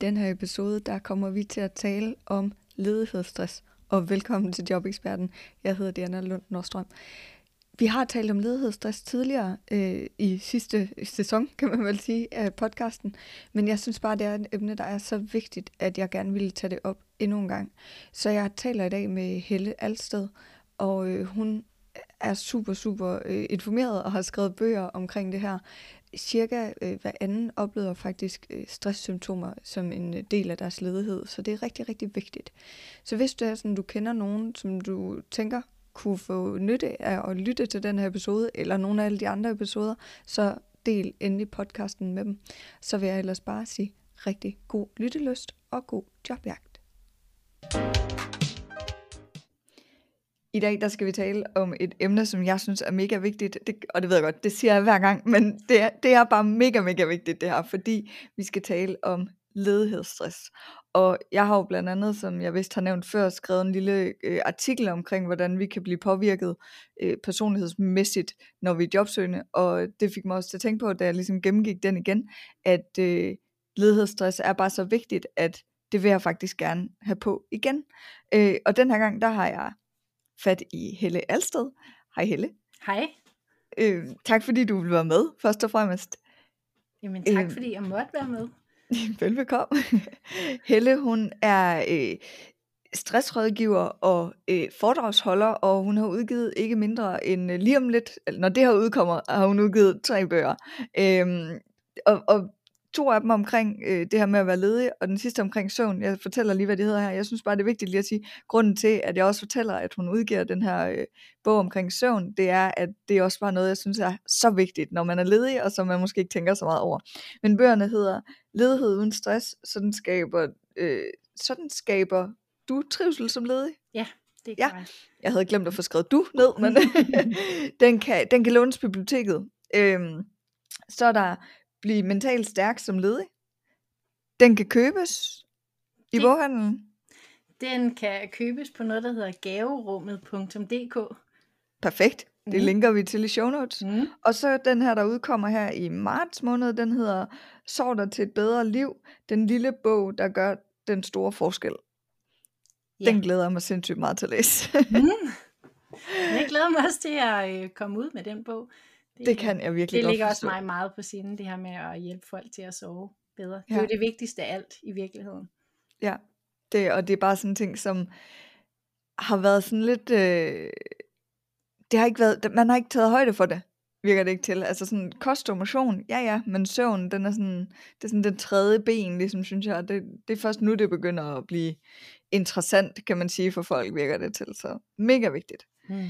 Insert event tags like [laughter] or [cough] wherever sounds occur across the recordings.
den her episode, der kommer vi til at tale om ledighedsstress. Og velkommen til Jobeksperten. Jeg hedder Diana Lund Nordstrøm. Vi har talt om ledighedsstress tidligere øh, i sidste sæson, kan man vel sige, af podcasten. Men jeg synes bare, det er et emne, der er så vigtigt, at jeg gerne ville tage det op endnu en gang. Så jeg taler i dag med Helle Alsted, og øh, hun er super, super øh, informeret og har skrevet bøger omkring det her cirka øh, hver anden oplever faktisk øh, stresssymptomer som en øh, del af deres ledighed, så det er rigtig, rigtig vigtigt. Så hvis du er sådan, du kender nogen, som du tænker kunne få nytte af at lytte til den her episode, eller nogle af alle de andre episoder, så del endelig podcasten med dem. Så vil jeg ellers bare sige rigtig god lyttelyst og god jobjagt. I dag der skal vi tale om et emne, som jeg synes er mega vigtigt, det, og det ved jeg godt, det siger jeg hver gang, men det er, det er bare mega, mega vigtigt det her, fordi vi skal tale om ledighedsstress. Og jeg har jo blandt andet, som jeg vist har nævnt før, skrevet en lille øh, artikel omkring, hvordan vi kan blive påvirket øh, personlighedsmæssigt, når vi er jobsøgende, og det fik mig også til at tænke på, da jeg ligesom gennemgik den igen, at øh, ledighedsstress er bare så vigtigt, at det vil jeg faktisk gerne have på igen. Øh, og den her gang, der har jeg fat i Helle Alsted. Hej Helle. Hej. Øh, tak fordi du vil være med, først og fremmest. Jamen tak øh, fordi jeg måtte være med. [laughs] Velbekomme. [laughs] Helle, hun er øh, stressrådgiver og øh, foredragsholder, og hun har udgivet ikke mindre end øh, lige om lidt, når det her udkommer, har hun udgivet tre bøger. Øh, og, og to af dem omkring øh, det her med at være ledig, og den sidste omkring søvn. Jeg fortæller lige, hvad det hedder her. Jeg synes bare, det er vigtigt lige at sige, grunden til, at jeg også fortæller, at hun udgiver den her øh, bog omkring søvn, det er, at det er også bare noget, jeg synes er så vigtigt, når man er ledig, og som man måske ikke tænker så meget over. Men bøgerne hedder Ledighed uden stress, sådan skaber, øh, sådan skaber du trivsel som ledig. Ja, det er ja. Jeg havde glemt at få skrevet du ned, men [laughs] den, kan, den kan lånes biblioteket. Øhm, så er der blive mentalt stærk som ledig. Den kan købes i det, boghandlen. Den kan købes på noget, der hedder gaverummet.dk. Perfekt. Det mm. linker vi til i show notes. Mm. Og så den her, der udkommer her i marts måned, den hedder Sov dig til et bedre liv. Den lille bog, der gør den store forskel. Ja. Den glæder jeg mig sindssygt meget til at læse. mm. [laughs] Jeg glæder mig også til at øh, komme ud med den bog. Det, det kan jeg virkelig Det godt ligger forstå. også mig meget på sinde, det her med at hjælpe folk til at sove bedre. Ja. Det er jo det vigtigste af alt i virkeligheden. Ja, det, og det er bare sådan en ting, som har været sådan lidt... Øh, det har ikke været, man har ikke taget højde for det, virker det ikke til. Altså sådan kost og motion, ja ja, men søvn, den er sådan, det er sådan den tredje ben, ligesom synes jeg. Det, det er først nu, det begynder at blive interessant, kan man sige, for folk, virker det til. Så mega vigtigt. Hmm.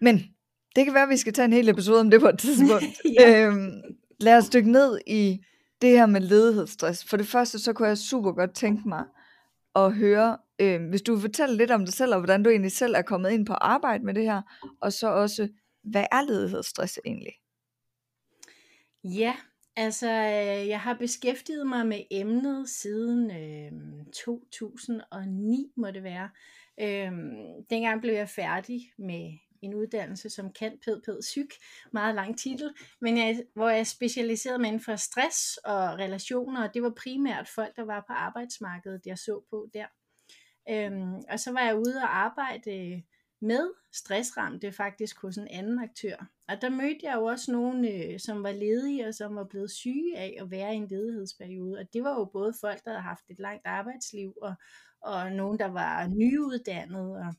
Men det kan være, at vi skal tage en hel episode om det på et tidspunkt. [laughs] ja. øhm, lad os dykke ned i det her med ledighedsstress. For det første, så kunne jeg super godt tænke mig at høre, øh, hvis du vil fortælle lidt om dig selv, og hvordan du egentlig selv er kommet ind på arbejde med det her, og så også, hvad er ledighedsstress egentlig? Ja, altså jeg har beskæftiget mig med emnet siden øh, 2009, må det være. Øh, dengang blev jeg færdig med en uddannelse som kan pæd psyk, meget lang titel, men jeg, hvor jeg specialiserede mig inden for stress og relationer, og det var primært folk, der var på arbejdsmarkedet, jeg så på der. Øhm, og så var jeg ude og arbejde med stressramte faktisk hos en anden aktør. Og der mødte jeg jo også nogen, øh, som var ledige og som var blevet syge af at være i en ledighedsperiode. Og det var jo både folk, der havde haft et langt arbejdsliv, og, og nogen, der var nyuddannede, og,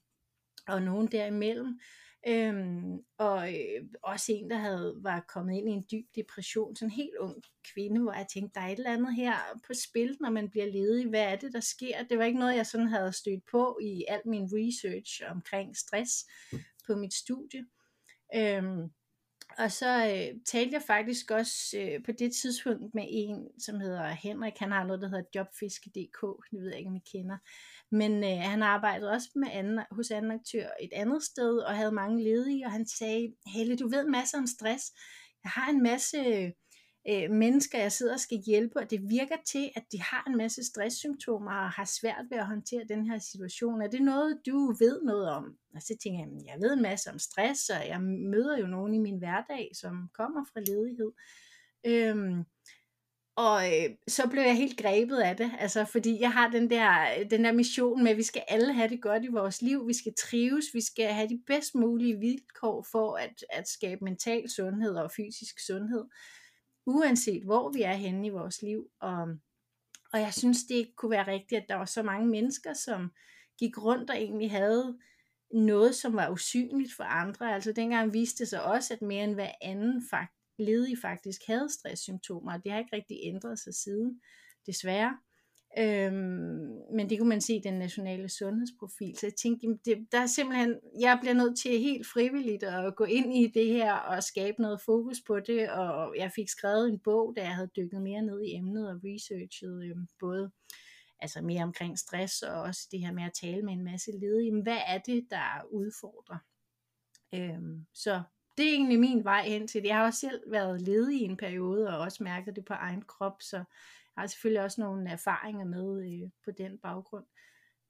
og nogen derimellem. Øhm, og øh, også en, der havde, var kommet ind i en dyb depression, sådan en helt ung kvinde, hvor jeg tænkte, der er et eller andet her på spil, når man bliver ledig. Hvad er det, der sker? Det var ikke noget, jeg sådan havde stødt på i al min research omkring stress på mit studie. Øhm, og så øh, talte jeg faktisk også øh, på det tidspunkt med en, som hedder Henrik. Han har noget, der hedder jobfiske.dk. Det ved jeg ikke, om I kender. Men øh, han arbejdede også med anden, hos anden aktør et andet sted, og havde mange ledige, og han sagde, Helle, du ved masser om stress. Jeg har en masse øh, mennesker, jeg sidder og skal hjælpe, og det virker til, at de har en masse stresssymptomer, og har svært ved at håndtere den her situation. Er det noget, du ved noget om? Og så tænker jeg, jeg ved en masse om stress, og jeg møder jo nogen i min hverdag, som kommer fra ledighed. Øhm, og øh, så blev jeg helt grebet af det, altså fordi jeg har den der, den der mission med, at vi skal alle have det godt i vores liv, vi skal trives, vi skal have de bedst mulige vilkår for at, at skabe mental sundhed og fysisk sundhed, uanset hvor vi er henne i vores liv. Og, og jeg synes, det kunne være rigtigt, at der var så mange mennesker, som gik rundt og egentlig havde noget, som var usynligt for andre. Altså dengang viste det sig også, at mere end hver anden faktisk ledige faktisk havde stresssymptomer, og det har ikke rigtig ændret sig siden, desværre. Øhm, men det kunne man se i den nationale sundhedsprofil. Så jeg tænkte, det, der er simpelthen, jeg bliver nødt til helt frivilligt at gå ind i det her og skabe noget fokus på det. Og jeg fik skrevet en bog, da jeg havde dykket mere ned i emnet og researchet øhm, både altså mere omkring stress og også det her med at tale med en masse ledige. Men hvad er det, der udfordrer? Øhm, så det er egentlig min vej hen til det. Jeg har også selv været ledig i en periode, og også mærket det på egen krop, så jeg har selvfølgelig også nogle erfaringer med øh, på den baggrund.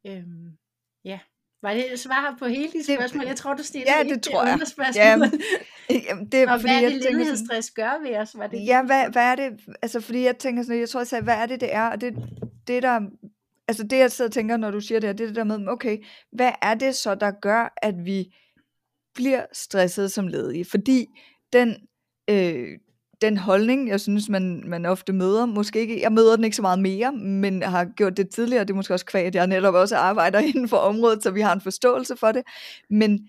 Øhm, ja, var det et svar på hele de spørgsmål? Jeg tror, du stillede ja, det tror jeg. Ja, [laughs] jamen, det og fordi, hvad er det, ledighedsstress gør ved os? Var det ja, hvad, hvad er det? Altså, fordi jeg tænker sådan, jeg tror, jeg sagde, hvad er det, det er? Og det, det der, altså det, jeg sidder og tænker, når du siger det her, det er det der med, okay, hvad er det så, der gør, at vi bliver stresset som ledige, fordi den, øh, den holdning, jeg synes, man, man ofte møder, måske ikke, jeg møder den ikke så meget mere, men har gjort det tidligere, det er måske også kvæg, at jeg netop også arbejder [laughs] inden for området, så vi har en forståelse for det, men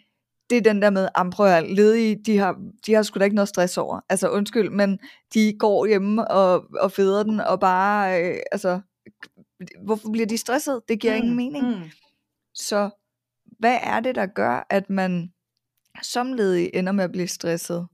det er den der med, at ledige, de har, de har sgu da ikke noget stress over, altså undskyld, men de går hjemme og, og føder den, og bare, øh, altså, hvorfor bliver de stresset? Det giver mm, ingen mening. Mm. Så hvad er det, der gør, at man som ledig ender med at blive stresset?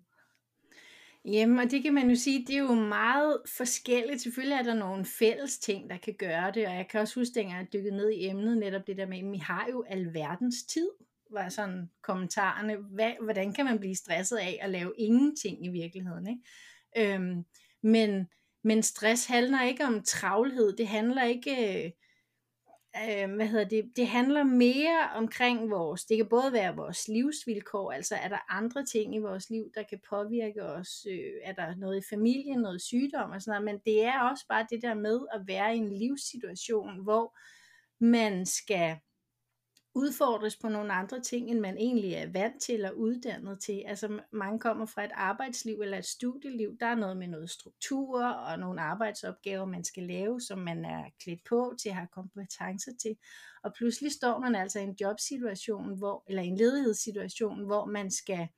Jamen, og det kan man jo sige, det er jo meget forskelligt. Selvfølgelig er der nogle fælles ting, der kan gøre det, og jeg kan også huske, dengang jeg dykkede ned i emnet, netop det der med, at vi har jo alverdens tid, var sådan kommentarerne. Hvad, hvordan kan man blive stresset af at lave ingenting i virkeligheden? Ikke? Øhm, men, men stress handler ikke om travlhed, det handler ikke... Øh, øh, hvad hedder det, det handler mere omkring vores, det kan både være vores livsvilkår, altså er der andre ting i vores liv, der kan påvirke os, øh, er der noget i familien, noget sygdom og sådan noget, men det er også bare det der med at være i en livssituation, hvor man skal udfordres på nogle andre ting, end man egentlig er vant til eller uddannet til. Altså mange kommer fra et arbejdsliv eller et studieliv, der er noget med noget struktur og nogle arbejdsopgaver, man skal lave, som man er klædt på til at have kompetencer til. Og pludselig står man altså i en jobsituation, hvor, eller en ledighedssituation, hvor man skal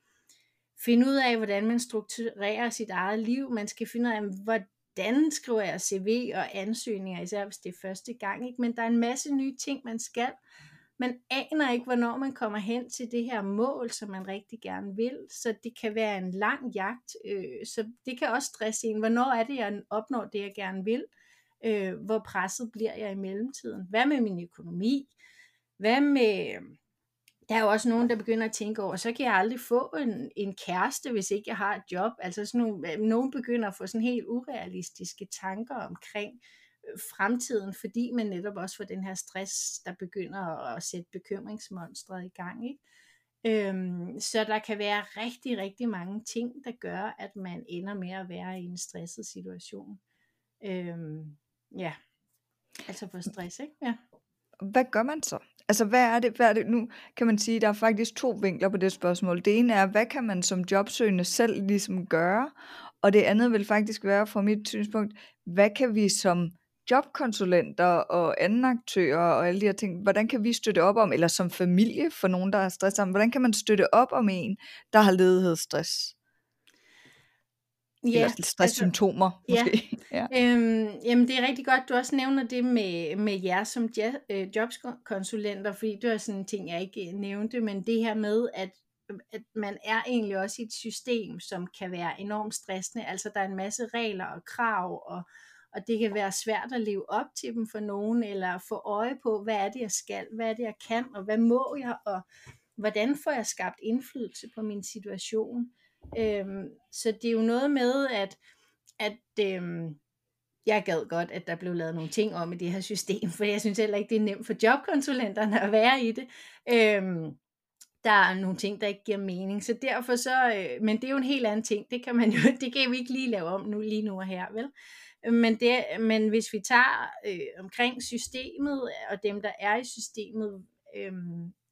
finde ud af, hvordan man strukturerer sit eget liv. Man skal finde ud af, hvordan skriver jeg CV og ansøgninger, især hvis det er første gang. Ikke? Men der er en masse nye ting, man skal man aner ikke, hvornår man kommer hen til det her mål, som man rigtig gerne vil. Så det kan være en lang jagt. Øh, så det kan også stresse en. Hvornår er det, jeg opnår det, jeg gerne vil? Øh, hvor presset bliver jeg i mellemtiden? Hvad med min økonomi? Hvad med... Der er jo også nogen, der begynder at tænke over, så kan jeg aldrig få en, en kæreste, hvis ikke jeg har et job. Altså sådan nogle, øh, nogen begynder at få sådan helt urealistiske tanker omkring, fremtiden, fordi man netop også får den her stress, der begynder at sætte bekymringsmonstret i gang. Ikke? Øhm, så der kan være rigtig, rigtig mange ting, der gør, at man ender med at være i en stresset situation. Øhm, ja, altså for stress, ikke? Ja. Hvad gør man så? Altså, hvad er, det, hvad er det? Nu kan man sige, der er faktisk to vinkler på det spørgsmål. Det ene er, hvad kan man som jobsøgende selv ligesom gøre? Og det andet vil faktisk være, fra mit synspunkt, hvad kan vi som jobkonsulenter og anden aktører og alle de her ting, hvordan kan vi støtte op om, eller som familie for nogen, der har stress sammen, hvordan kan man støtte op om en, der har ledighedsstress? Ja, eller stresssymptomer altså, måske. Ja. [laughs] ja. Øhm, jamen det er rigtig godt, du også nævner det med, med jer som øh, jobkonsulenter, fordi det er sådan en ting, jeg ikke nævnte, men det her med, at at man er egentlig også i et system, som kan være enormt stressende. Altså der er en masse regler og krav og og det kan være svært at leve op til dem for nogen, eller få øje på, hvad er det, jeg skal, hvad er det, jeg kan, og hvad må jeg, og hvordan får jeg skabt indflydelse på min situation. Øhm, så det er jo noget med, at, at øhm, jeg gad godt, at der blev lavet nogle ting om i det her system, for jeg synes heller ikke, det er nemt for jobkonsulenterne at være i det. Øhm, der er nogle ting, der ikke giver mening. Så derfor så, øh, men det er jo en helt anden ting. Det kan man jo, [laughs] det kan vi ikke lige lave om nu, lige nu og her, vel? Øh, men, det, men hvis vi tager øh, omkring systemet, og dem, der er i systemet, øh,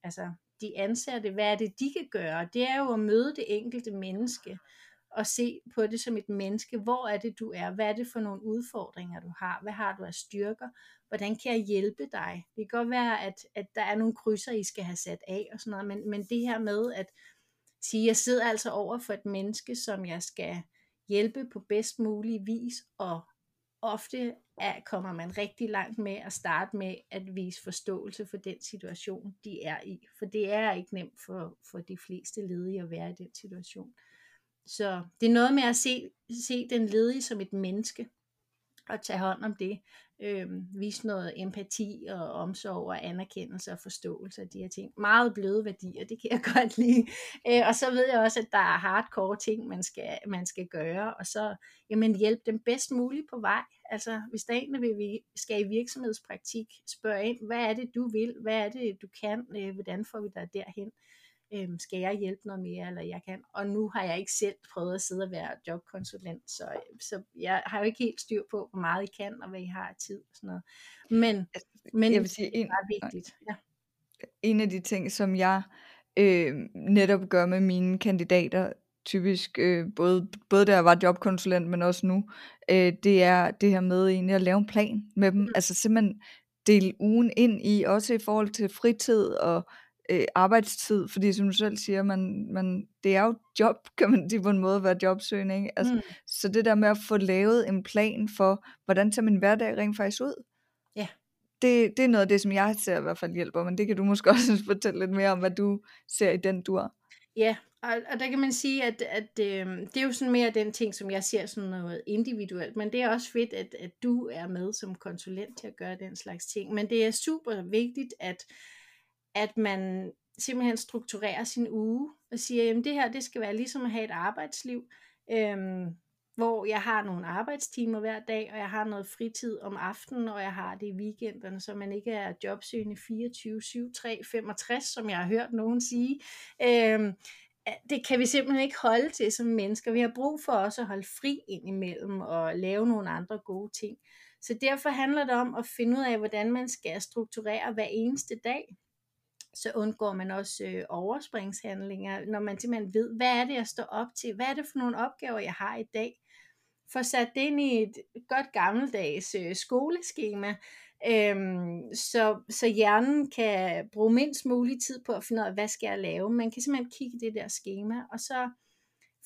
altså de ansatte, hvad er det, de kan gøre? Det er jo at møde det enkelte menneske, og se på det som et menneske. Hvor er det, du er? Hvad er det for nogle udfordringer, du har? Hvad har du af styrker? Hvordan kan jeg hjælpe dig? Det kan godt være, at, at der er nogle krydser, I skal have sat af og sådan noget, men, men det her med at sige, jeg sidder altså over for et menneske, som jeg skal hjælpe på bedst mulig vis, og ofte er, kommer man rigtig langt med at starte med at vise forståelse for den situation, de er i. For det er ikke nemt for, for de fleste ledige at være i den situation. Så det er noget med at se, se den ledige som et menneske, og tage hånd om det. Øh, vise noget empati og omsorg og anerkendelse og forståelse af de her ting. Meget bløde værdier, det kan jeg [laughs] godt lide. Øh, og så ved jeg også, at der er hardcore ting, man skal, man skal gøre, og så jamen, hjælpe dem bedst muligt på vej. Altså, hvis der er en, vi skal i virksomhedspraktik, spørg ind, hvad er det, du vil? Hvad er det, du kan? Øh, hvordan får vi dig derhen? Øhm, skal jeg hjælpe noget mere, eller jeg kan. Og nu har jeg ikke selv prøvet at sidde og være jobkonsulent, så, så jeg har jo ikke helt styr på, hvor meget I kan, og hvad I har af tid og sådan noget. Men, men jeg vil sige, en, det er vigtigt. Ja. En af de ting, som jeg øh, netop gør med mine kandidater, typisk øh, både, både da jeg var jobkonsulent, men også nu, øh, det er det her med egentlig at lave en plan med dem. Mm. Altså simpelthen dele ugen ind i, også i forhold til fritid og øh, arbejdstid, fordi som du selv siger, man, man, det er jo [laughs] job, kan man sige på en måde, at være jobsøgende. Ikke? Altså, mm. Så det der med at få lavet en plan for, hvordan ser min hverdag rent faktisk ud, ja. det, det er noget af det, som jeg ser i hvert fald hjælper, men det kan du måske [laughs] også fortælle lidt mere om, hvad du ser i den dur. Ja, og, og der kan man sige, at, at øh, det er jo sådan mere den ting, som jeg ser sådan noget individuelt, men det er også fedt, at, at du er med som konsulent til at gøre den slags ting. Men det er super vigtigt, at at man simpelthen strukturerer sin uge og siger, at det her det skal være ligesom at have et arbejdsliv, øhm, hvor jeg har nogle arbejdstimer hver dag, og jeg har noget fritid om aftenen, og jeg har det i weekenderne, så man ikke er jobsøgende 24, 7, 3, 65, som jeg har hørt nogen sige. Øhm, det kan vi simpelthen ikke holde til som mennesker. Vi har brug for også at holde fri ind imellem og lave nogle andre gode ting. Så derfor handler det om at finde ud af, hvordan man skal strukturere hver eneste dag så undgår man også øh, overspringshandlinger, når man simpelthen ved, hvad er det, jeg står op til, hvad er det for nogle opgaver, jeg har i dag. For sat det ind i et godt gammeldags øh, skoleskema, øhm, så, så hjernen kan bruge mindst mulig tid på at finde ud af, hvad skal jeg lave. Man kan simpelthen kigge i det der schema, og så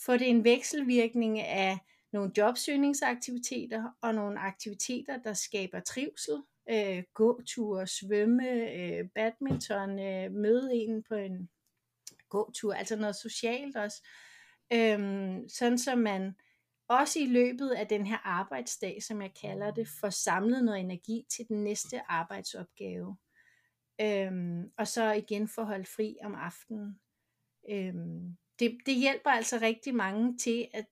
få det en vekselvirkning af nogle jobsøgningsaktiviteter og nogle aktiviteter, der skaber trivsel, øh, gåture, svømme, øh, badminton, øh, møde en på en gåtur, altså noget socialt også. Øhm, sådan så man også i løbet af den her arbejdsdag, som jeg kalder det, får samlet noget energi til den næste arbejdsopgave. Øhm, og så igen få holdt fri om aftenen. Øhm, det, det hjælper altså rigtig mange til at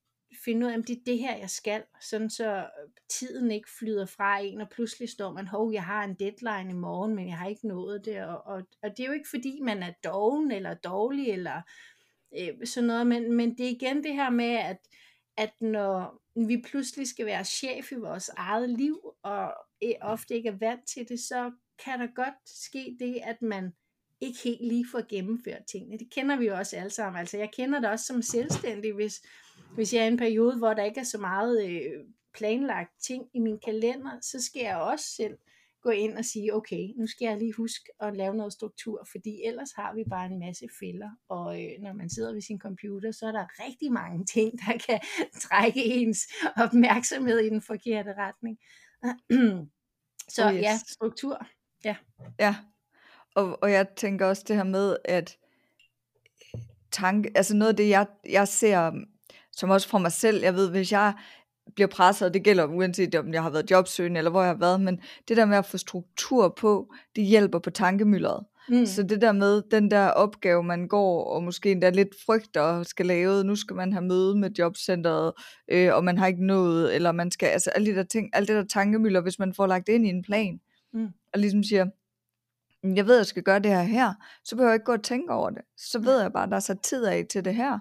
finde ud af, om det er det her, jeg skal, sådan så øh, tiden ikke flyder fra en, og pludselig står man, hov, jeg har en deadline i morgen, men jeg har ikke nået det, og, og, og det er jo ikke fordi, man er doven eller dårlig, eller øh, sådan noget, men, men det er igen det her med, at, at når vi pludselig skal være chef i vores eget liv, og øh, ofte ikke er vant til det, så kan der godt ske det, at man ikke helt lige får gennemført tingene. Det kender vi jo også alle sammen. Altså jeg kender det også som selvstændig, hvis, hvis jeg er i en periode, hvor der ikke er så meget øh, planlagt ting i min kalender, så skal jeg også selv gå ind og sige, okay, nu skal jeg lige huske at lave noget struktur, fordi ellers har vi bare en masse fælder, og øh, når man sidder ved sin computer, så er der rigtig mange ting, der kan [laughs] trække ens opmærksomhed i den forkerte retning. [clears throat] så oh yes. ja, struktur. Ja. Ja, og, og jeg tænker også det her med, at tanke, altså noget af det, jeg, jeg ser som også fra mig selv, jeg ved, hvis jeg bliver presset, og det gælder uanset om jeg har været jobsøgende, eller hvor jeg har været, men det der med at få struktur på, det hjælper på tankemyldret. Mm. Så det der med den der opgave, man går, og måske endda lidt frygter og skal lave, nu skal man have møde med jobcentret, øh, og man har ikke nået, eller man skal, altså alle de der ting, alt det der tankemylder, hvis man får lagt ind i en plan, mm. og ligesom siger, jeg ved, at jeg skal gøre det her her, så behøver jeg ikke gå og tænke over det. Så ved jeg bare, at der er sat tid af til det her,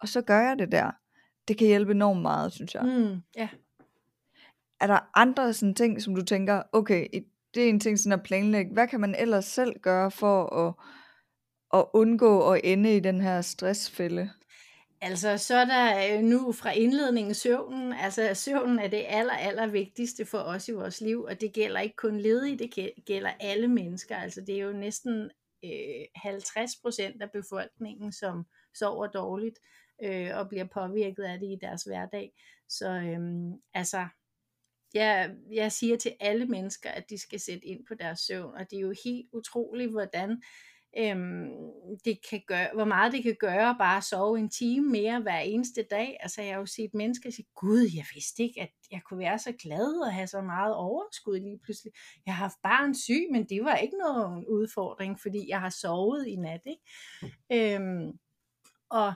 og så gør jeg det der. Det kan hjælpe enormt meget, synes jeg. Mm, ja. Er der andre sådan ting, som du tænker, okay, det er en ting sådan at planlægge. Hvad kan man ellers selv gøre for at, at undgå at ende i den her stressfælde? Altså, så er der øh, nu fra indledningen søvnen. Altså, søvnen er det aller, aller vigtigste for os i vores liv, og det gælder ikke kun ledige, det gælder alle mennesker. Altså, det er jo næsten øh, 50 procent af befolkningen, som sover dårligt øh, og bliver påvirket af det i deres hverdag. Så øh, altså, jeg, jeg siger til alle mennesker, at de skal sætte ind på deres søvn, og det er jo helt utroligt, hvordan øhm, det kan gøre, hvor meget det kan gøre bare at sove en time mere hver eneste dag. Altså jeg har jo set mennesker sige, gud, jeg vidste ikke, at jeg kunne være så glad og have så meget overskud lige pludselig. Jeg har haft barn syg, men det var ikke nogen udfordring, fordi jeg har sovet i nat. Ikke? Øhm, og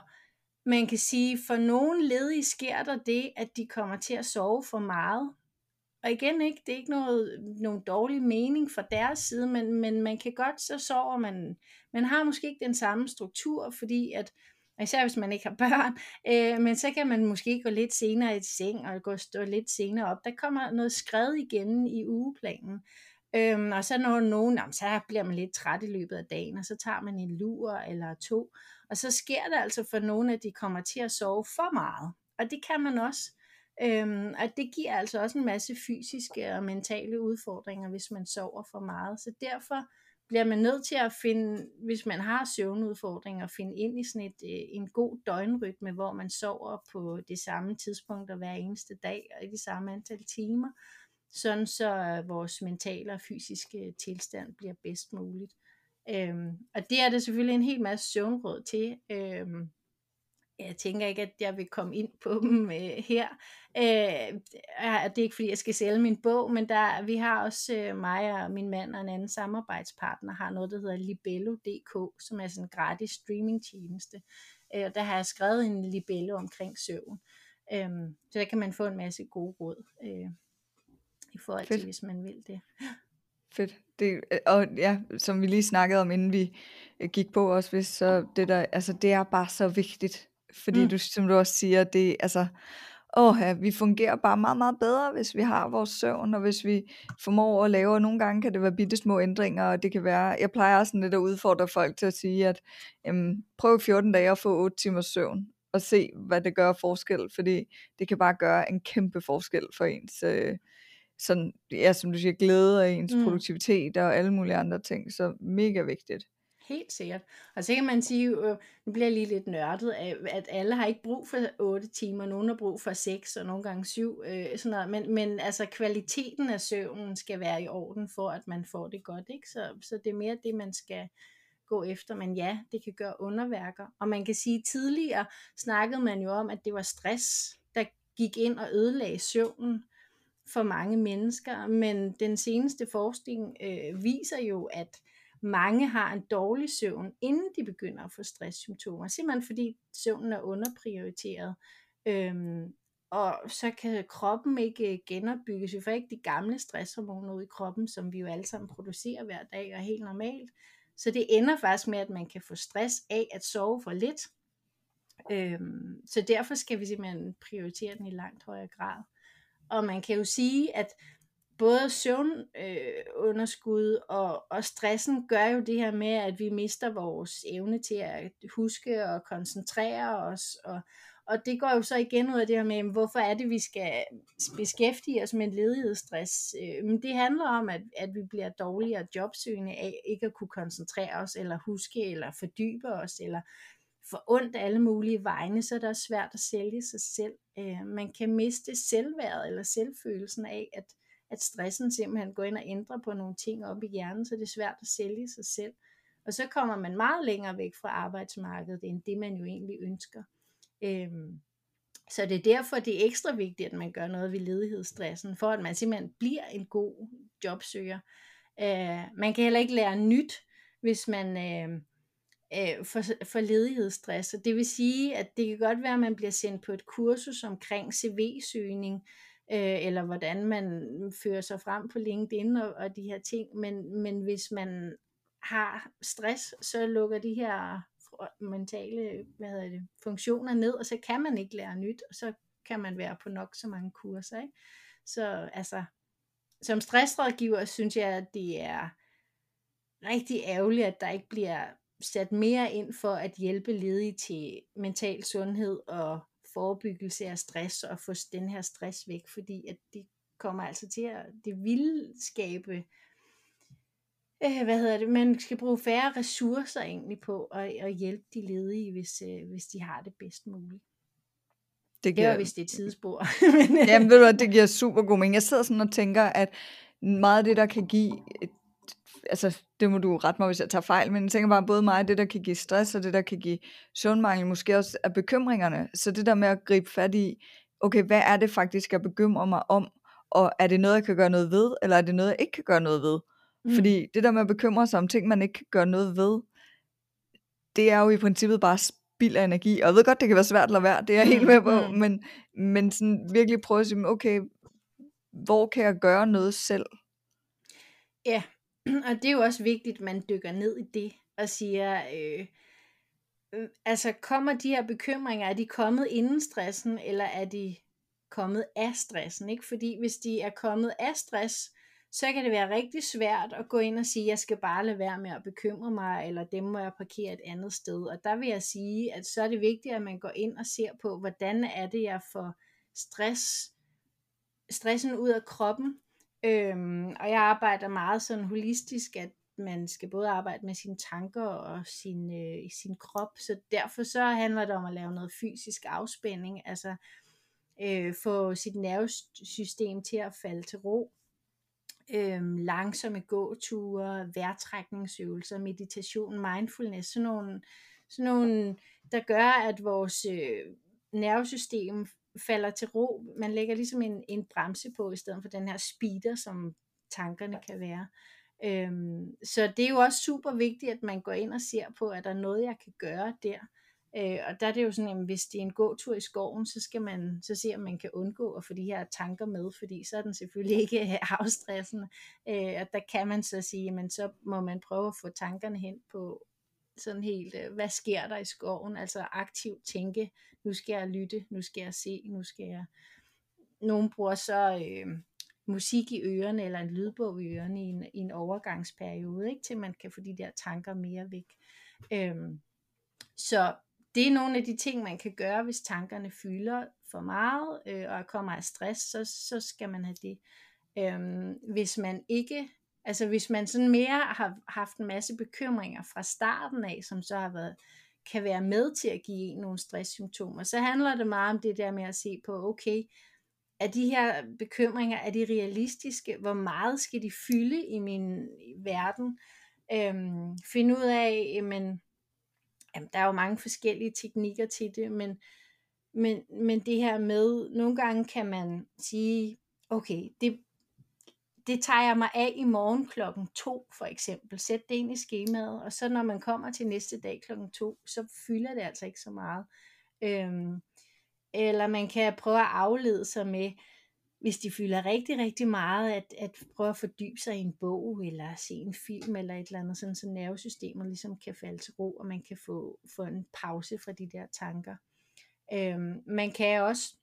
man kan sige, for nogle ledige sker der det, at de kommer til at sove for meget, og igen ikke, det er ikke noget, nogen dårlig mening fra deres side, men, men man kan godt, så sover man, man har måske ikke den samme struktur, fordi at, især hvis man ikke har [laughs] børn, øh, men så kan man måske gå lidt senere i seng, og gå stå lidt senere op. Der kommer noget skred igen i ugeplanen. Øhm, og så når nogen, jamen, så bliver man lidt træt i løbet af dagen, og så tager man en lur eller to. Og så sker det altså for nogle, at de kommer til at sove for meget. Og det kan man også. Øhm, og det giver altså også en masse fysiske og mentale udfordringer, hvis man sover for meget. Så derfor bliver man nødt til at finde, hvis man har søvnudfordringer, at finde ind i sådan et, øh, en god døgnrytme, hvor man sover på det samme tidspunkt hver eneste dag og i det samme antal timer, sådan så øh, vores mentale og fysiske tilstand bliver bedst muligt. Øhm, og det er det selvfølgelig en hel masse søvnråd til. Øhm, jeg tænker ikke, at jeg vil komme ind på dem øh, her. Øh, det er ikke fordi, jeg skal sælge min bog, men der, vi har også, øh, mig og min mand og en anden samarbejdspartner, har noget, der hedder Libello.dk, som er sådan en gratis streamingtjeneste. Øh, der har jeg skrevet en libello omkring søvn. Øh, så der kan man få en masse gode råd øh, i forhold Fedt. til, hvis man vil det. Fedt. Det, øh, og ja, som vi lige snakkede om, inden vi øh, gik på også, hvis så det der, altså det er bare så vigtigt, fordi mm. du, som du også siger, det altså, åh ja, vi fungerer bare meget, meget bedre, hvis vi har vores søvn, og hvis vi formår at lave, og nogle gange kan det være bitte små ændringer, og det kan være, jeg plejer sådan lidt at udfordre folk til at sige, at jamen, prøv 14 dage at få 8 timers søvn, og se, hvad det gør forskel, fordi det kan bare gøre en kæmpe forskel for ens, øh, sådan, ja, som du siger, glæde og ens mm. produktivitet og alle mulige andre ting, så mega vigtigt. Helt sikkert. Og så kan man sige, øh, nu bliver jeg lige lidt nørdet af, at alle har ikke brug for 8 timer, nogen har brug for 6 og nogle gange 7, øh, sådan noget. Men, men altså kvaliteten af søvnen skal være i orden for, at man får det godt. Ikke? Så, så det er mere det, man skal gå efter. Men ja, det kan gøre underværker. Og man kan sige, tidligere snakkede man jo om, at det var stress, der gik ind og ødelagde søvnen for mange mennesker. Men den seneste forskning øh, viser jo, at mange har en dårlig søvn, inden de begynder at få stresssymptomer. Simpelthen fordi søvnen er underprioriteret. Øhm, og så kan kroppen ikke øh, genopbygges. Vi får ikke de gamle stresshormoner ud i kroppen, som vi jo alle sammen producerer hver dag og helt normalt. Så det ender faktisk med, at man kan få stress af at sove for lidt. Øhm, så derfor skal vi simpelthen prioritere den i langt højere grad. Og man kan jo sige, at både søvnunderskud øh, og, og stressen gør jo det her med, at vi mister vores evne til at huske og koncentrere os. Og, og det går jo så igen ud af det her med, hvorfor er det, vi skal beskæftige os med ledighedsstress. Øh, men det handler om, at, at vi bliver dårligere jobsøgende af ikke at kunne koncentrere os, eller huske, eller fordybe os, eller for ondt alle mulige vegne, så er det også svært at sælge sig selv. Øh, man kan miste selvværdet eller selvfølelsen af, at at stressen simpelthen går ind og ændrer på nogle ting op i hjernen, så det er svært at sælge sig selv. Og så kommer man meget længere væk fra arbejdsmarkedet, end det man jo egentlig ønsker. Øhm, så det er derfor, det er ekstra vigtigt, at man gør noget ved ledighedsstressen, for at man simpelthen bliver en god jobsøger. Øh, man kan heller ikke lære nyt, hvis man øh, øh, for, for ledighedsstress. Og det vil sige, at det kan godt være, at man bliver sendt på et kursus omkring CV-søgning, øh, eller hvordan man fører sig frem på LinkedIn og, og de her ting. Men, men hvis man har stress, så lukker de her mentale hvad hedder det, funktioner ned, og så kan man ikke lære nyt, og så kan man være på nok så mange kurser. Ikke? Så altså, som stressrådgiver synes jeg, at det er rigtig ærgerligt, at der ikke bliver sat mere ind for at hjælpe ledige til mental sundhed og forebyggelse af stress og få den her stress væk, fordi at det kommer altså til at, det vil skabe, øh, hvad hedder det, man skal bruge færre ressourcer egentlig på at, at hjælpe de ledige, hvis, øh, hvis de har det bedst muligt. Det, giver... det var hvis det er tidsspor. [laughs] Jamen ved du hvad, det giver super god mening. Jeg sidder sådan og tænker, at meget af det, der kan give altså det må du ret mig, hvis jeg tager fejl, men jeg tænker bare, både mig, det der kan give stress, og det der kan give søvnmangel, måske også er bekymringerne. Så det der med at gribe fat i, okay, hvad er det faktisk, jeg bekymrer mig om, og er det noget, jeg kan gøre noget ved, eller er det noget, jeg ikke kan gøre noget ved? Mm. Fordi det der med at bekymre sig om ting, man ikke kan gøre noget ved, det er jo i princippet bare spild af energi. Og jeg ved godt, det kan være svært at lade være, det er jeg helt med på, mm. men, men sådan virkelig prøve at sige, okay, hvor kan jeg gøre noget selv? Ja, [clears throat] og det er jo også vigtigt, at man dykker ned i det og siger, øh, øh, altså kommer de her bekymringer, er de kommet inden stressen, eller er de kommet af stressen? Ikke? Fordi hvis de er kommet af stress, så kan det være rigtig svært at gå ind og sige, jeg skal bare lade være med at bekymre mig, eller dem må jeg parkere et andet sted. Og der vil jeg sige, at så er det vigtigt, at man går ind og ser på, hvordan er det, jeg får stress, stressen ud af kroppen, Øhm, og jeg arbejder meget sådan holistisk, at man skal både arbejde med sine tanker og sin, øh, sin krop, så derfor så handler det om at lave noget fysisk afspænding, altså øh, få sit nervesystem til at falde til ro, øh, langsomme gåture, vejrtrækningsøvelser, meditation, mindfulness, sådan nogle, sådan nogle der gør, at vores øh, nervesystem falder til ro. Man lægger ligesom en, en bremse på, i stedet for den her speeder, som tankerne kan være. Øhm, så det er jo også super vigtigt, at man går ind og ser på, at der er noget, jeg kan gøre der. Øh, og der er det jo sådan, at hvis det er en gåtur i skoven, så skal man så se, om man kan undgå at få de her tanker med, fordi så er den selvfølgelig ikke [laughs] afstressende. Øh, og der kan man så sige, men så må man prøve at få tankerne hen på sådan helt, øh, hvad sker der i skoven? Altså aktivt tænke, nu skal jeg lytte, nu skal jeg se, nu skal jeg... Nogle bruger så øh, musik i ørerne, eller en lydbog i ørerne i en, i en overgangsperiode, ikke? til man kan få de der tanker mere væk. Øhm, så det er nogle af de ting, man kan gøre, hvis tankerne fylder for meget, øh, og kommer af stress, så, så skal man have det. Øhm, hvis man ikke Altså hvis man sådan mere har haft en masse bekymringer fra starten af, som så har været, kan være med til at give en nogle stresssymptomer, så handler det meget om det der med at se på, okay, er de her bekymringer, er de realistiske? Hvor meget skal de fylde i min verden? Øhm, finde ud af, jamen, jamen, der er jo mange forskellige teknikker til det, men, men, men det her med, nogle gange kan man sige, okay, det, det tager jeg mig af i morgen klokken 2 for eksempel. Sæt det ind i skemaet, og så når man kommer til næste dag klokken 2, så fylder det altså ikke så meget. Øhm, eller man kan prøve at aflede sig med, hvis de fylder rigtig, rigtig meget, at, at prøve at fordybe sig i en bog, eller se en film, eller et eller andet, sådan, så nervesystemet ligesom kan falde til ro, og man kan få, få en pause fra de der tanker. Øhm, man kan også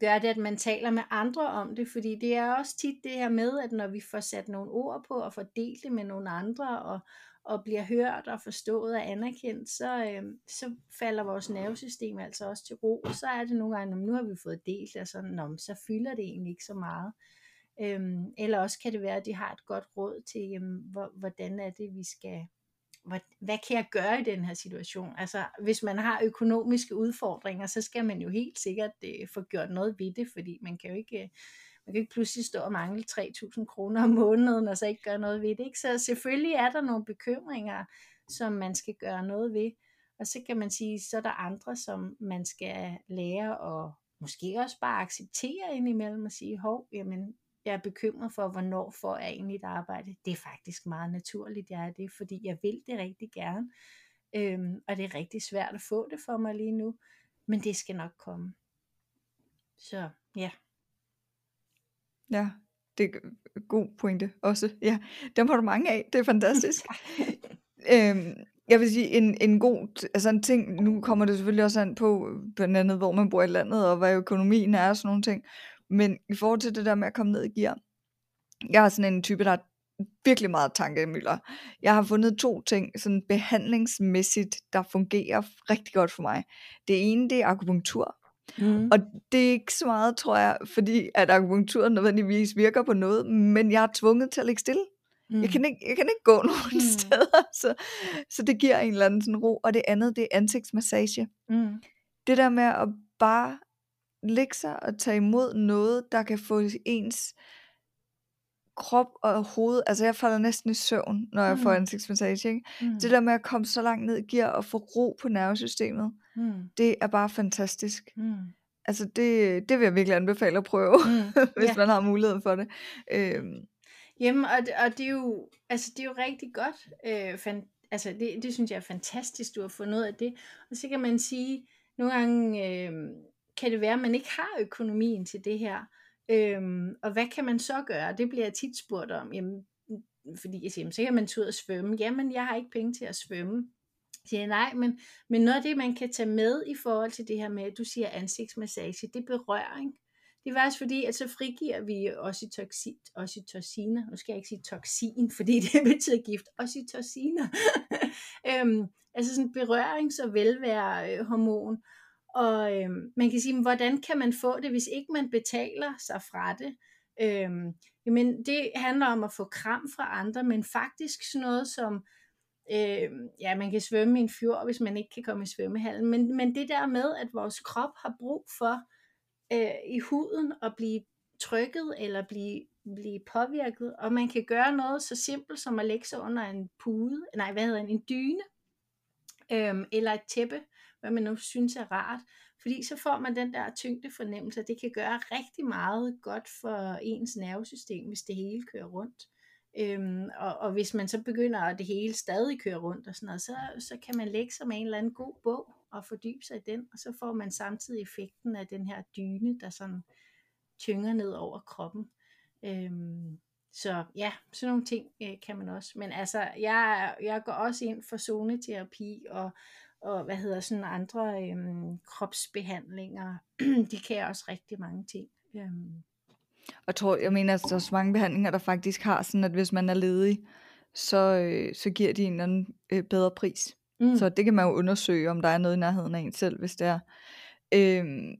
gør det, at man taler med andre om det, fordi det er også tit det her med, at når vi får sat nogle ord på og får delt det med nogle andre, og, og bliver hørt og forstået og anerkendt, så, øh, så falder vores nervesystem altså også til ro. Og så er det nogle gange, nu har vi fået delt og sådan, Nå, så fylder det egentlig ikke så meget. Øhm, eller også kan det være, at de har et godt råd til, jamen, hvordan er det, vi skal, hvad, hvad kan jeg gøre i den her situation? Altså, hvis man har økonomiske udfordringer, så skal man jo helt sikkert øh, få gjort noget ved det, fordi man kan jo ikke, øh, man kan ikke pludselig stå og mangle 3.000 kroner om måneden, og så ikke gøre noget ved det. Ikke? Så selvfølgelig er der nogle bekymringer, som man skal gøre noget ved. Og så kan man sige, så er der andre, som man skal lære og måske også bare acceptere indimellem og sige, hov, jamen, jeg er bekymret for, hvornår får jeg egentlig et arbejde. Det er faktisk meget naturligt, jeg er det, fordi jeg vil det rigtig gerne. Øhm, og det er rigtig svært at få det for mig lige nu, men det skal nok komme. Så ja. Ja, det er god pointe også. Ja, dem har du mange af. Det er fantastisk. [laughs] øhm, jeg vil sige, en, en god, altså en ting, nu kommer det selvfølgelig også an på, blandt andet, hvor man bor i landet, og hvad økonomien er og sådan nogle ting. Men i forhold til det der med at komme ned i gear, jeg er sådan en type, der er virkelig meget tankemøller. Jeg har fundet to ting, sådan behandlingsmæssigt, der fungerer rigtig godt for mig. Det ene, det er akupunktur. Mm. Og det er ikke så meget, tror jeg, fordi at akupunktur nødvendigvis virker på noget, men jeg er tvunget til at ligge stille. Mm. Jeg, kan ikke, jeg kan ikke gå [laughs] nogen mm. steder, så, så det giver en eller anden sådan ro. Og det andet, det er ansigtsmassage. Mm. Det der med at bare lægge sig og tage imod noget, der kan få ens krop og hoved, altså jeg falder næsten i søvn, når jeg mm. får ansigtsmassage. Ikke? Mm. Det der med at komme så langt ned i gear og få ro på nervesystemet, mm. det er bare fantastisk. Mm. Altså det, det vil jeg virkelig anbefale at prøve, mm. [laughs] hvis yeah. man har muligheden for det. Øhm. Jamen, og, og det, er jo, altså, det er jo rigtig godt. Øh, fan, altså det, det synes jeg er fantastisk, du har fundet ud af det. Og så kan man sige, nogle gange øh, kan det være, at man ikke har økonomien til det her. Øhm, og hvad kan man så gøre? Det bliver jeg tit spurgt om. Jamen, fordi jeg siger, så kan man tage ud og svømme. Jamen, jeg har ikke penge til at svømme. Jeg siger, nej, men, men noget af det, man kan tage med i forhold til det her med, at du siger ansigtsmassage, det er berøring. Det er faktisk fordi, at så frigiver vi oxytocin, oxytociner. Nu skal jeg ikke sige toxin, fordi [laughs] det betyder gift. Oxytociner. [laughs] øhm, altså sådan berørings- og velværehormon. Øh, og øhm, man kan sige, hvordan kan man få det, hvis ikke man betaler sig fra det? Øhm, jamen det handler om at få kram fra andre, men faktisk sådan noget som, øhm, ja man kan svømme i en fjord, hvis man ikke kan komme i svømmehallen, men, men det der med, at vores krop har brug for øh, i huden at blive trykket eller blive, blive påvirket, og man kan gøre noget så simpelt som at lægge sig under en pude, nej hvad hedder en, en dyne, øhm, eller et tæppe, hvad man nu synes er rart. Fordi så får man den der tyngde fornemmelse, det kan gøre rigtig meget godt for ens nervesystem, hvis det hele kører rundt. Øhm, og, og hvis man så begynder at det hele stadig kører rundt og sådan noget, så, så kan man lægge sig med en eller anden god bog og fordybe sig i den, og så får man samtidig effekten af den her dyne, der sådan tynger ned over kroppen. Øhm, så ja, sådan nogle ting øh, kan man også. Men altså, jeg, jeg går også ind for zoneterapi og og hvad hedder sådan andre øhm, kropsbehandlinger. [clears throat] de kan også rigtig mange ting. Øhm. Og tror, jeg mener, at der er så mange behandlinger, der faktisk har sådan, at hvis man er ledig, så, øh, så giver de en eller anden øh, bedre pris. Mm. Så det kan man jo undersøge, om der er noget i nærheden af en selv, hvis det er. Øhm,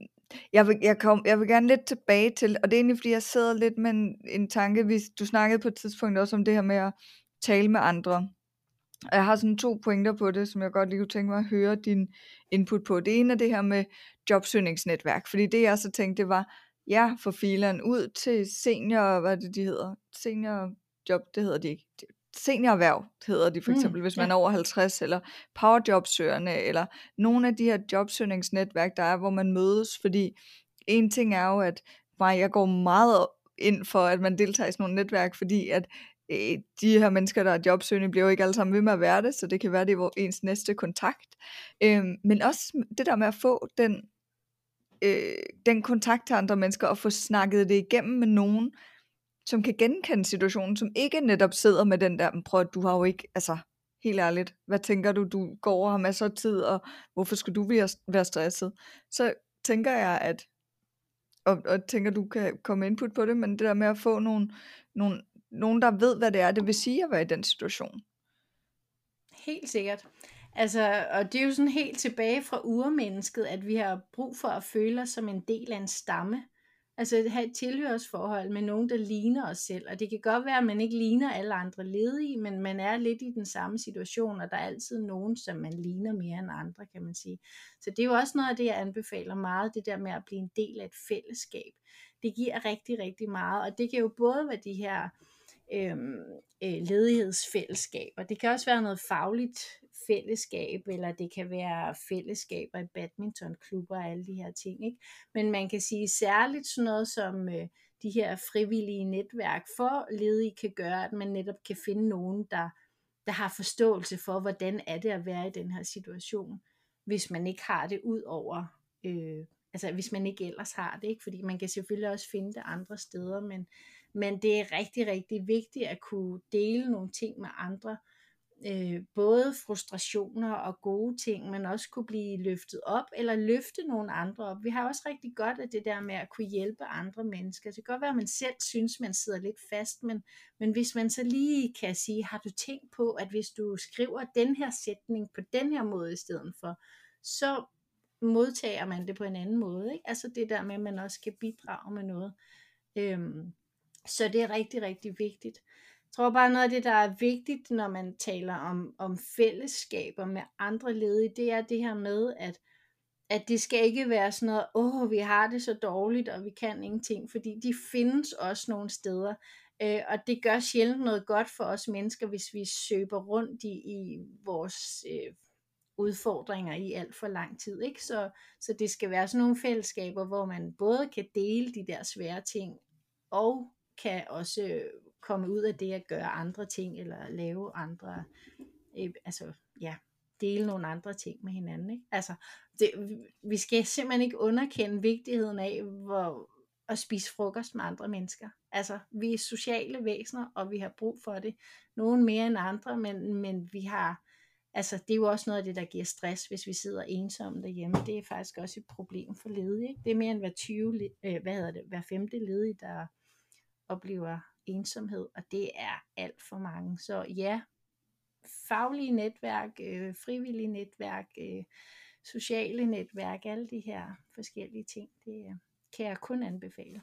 jeg, vil, jeg, kom, jeg vil gerne lidt tilbage til, og det er egentlig fordi, jeg sidder lidt med en, en tanke, hvis du snakkede på et tidspunkt også om det her med at tale med andre. Og jeg har sådan to pointer på det, som jeg godt lige kunne tænke mig at høre din input på. Det ene er det her med jobsøgningsnetværk, fordi det jeg så tænkte, det var, ja, for fileren ud til senior, hvad det de hedder, senior job, det hedder de ikke, seniorerhverv hedder de for mm, eksempel, mm, hvis man ja. er over 50, eller powerjobsøgerne, eller nogle af de her jobsøgningsnetværk, der er, hvor man mødes, fordi en ting er jo, at mig, jeg går meget ind for, at man deltager i sådan nogle netværk, fordi at Øh, de her mennesker, der er jobsøgende, bliver jo ikke alle sammen ved med at være det, så det kan være, det er ens næste kontakt. Øh, men også det der med at få den, øh, den kontakt til andre mennesker, og få snakket det igennem med nogen, som kan genkende situationen, som ikke netop sidder med den der, prøv at du har jo ikke, altså helt ærligt, hvad tænker du, du går og har masser af tid, og hvorfor skulle du være stresset? Så tænker jeg, at og, og tænker, du kan komme input på det, men det der med at få nogle, nogle nogen, der ved, hvad det er, det vil sige at være i den situation. Helt sikkert. Altså, og det er jo sådan helt tilbage fra urmennesket, at vi har brug for at føle os som en del af en stamme. Altså at have et tilhørsforhold med nogen, der ligner os selv. Og det kan godt være, at man ikke ligner alle andre ledige, men man er lidt i den samme situation, og der er altid nogen, som man ligner mere end andre, kan man sige. Så det er jo også noget af det, jeg anbefaler meget, det der med at blive en del af et fællesskab. Det giver rigtig, rigtig meget, og det kan jo både være de her Øhm, øh, ledighedsfællesskaber. Det kan også være noget fagligt fællesskab, eller det kan være fællesskaber i badmintonklubber og alle de her ting. Ikke? Men man kan sige særligt sådan noget som øh, de her frivillige netværk for ledige kan gøre, at man netop kan finde nogen, der, der har forståelse for, hvordan er det at være i den her situation, hvis man ikke har det ud over, øh, altså hvis man ikke ellers har det, ikke? fordi man kan selvfølgelig også finde det andre steder, men, men det er rigtig, rigtig vigtigt at kunne dele nogle ting med andre, øh, både frustrationer og gode ting, men også kunne blive løftet op, eller løfte nogle andre op. Vi har også rigtig godt af det der med at kunne hjælpe andre mennesker. Det kan godt være, at man selv synes, man sidder lidt fast, men, men hvis man så lige kan sige, har du tænkt på, at hvis du skriver den her sætning på den her måde i stedet for, så modtager man det på en anden måde. Ikke? Altså det der med, at man også skal bidrage med noget. Øhm, så det er rigtig, rigtig vigtigt. Jeg tror bare noget af det, der er vigtigt, når man taler om, om fællesskaber med andre ledige, det er det her med, at, at det skal ikke være sådan noget, åh, oh, vi har det så dårligt, og vi kan ingenting, fordi de findes også nogle steder, øh, og det gør sjældent noget godt for os mennesker, hvis vi søber rundt i, i vores øh, udfordringer i alt for lang tid. Ikke? Så, så det skal være sådan nogle fællesskaber, hvor man både kan dele de der svære ting, og kan også komme ud af det at gøre andre ting, eller lave andre, øh, altså ja, dele nogle andre ting med hinanden. Ikke? Altså, det, vi skal simpelthen ikke underkende vigtigheden af, hvor, at spise frokost med andre mennesker. Altså, vi er sociale væsener, og vi har brug for det. Nogen mere end andre, men, men vi har, altså, det er jo også noget af det, der giver stress, hvis vi sidder ensomme derhjemme. Det er faktisk også et problem for ledige. Ikke? Det er mere end hver 20, øh, hvad hedder det, hver femte ledige, der oplever ensomhed, og det er alt for mange. Så ja, faglige netværk, øh, frivillige netværk, øh, sociale netværk, alle de her forskellige ting, det øh, kan jeg kun anbefale.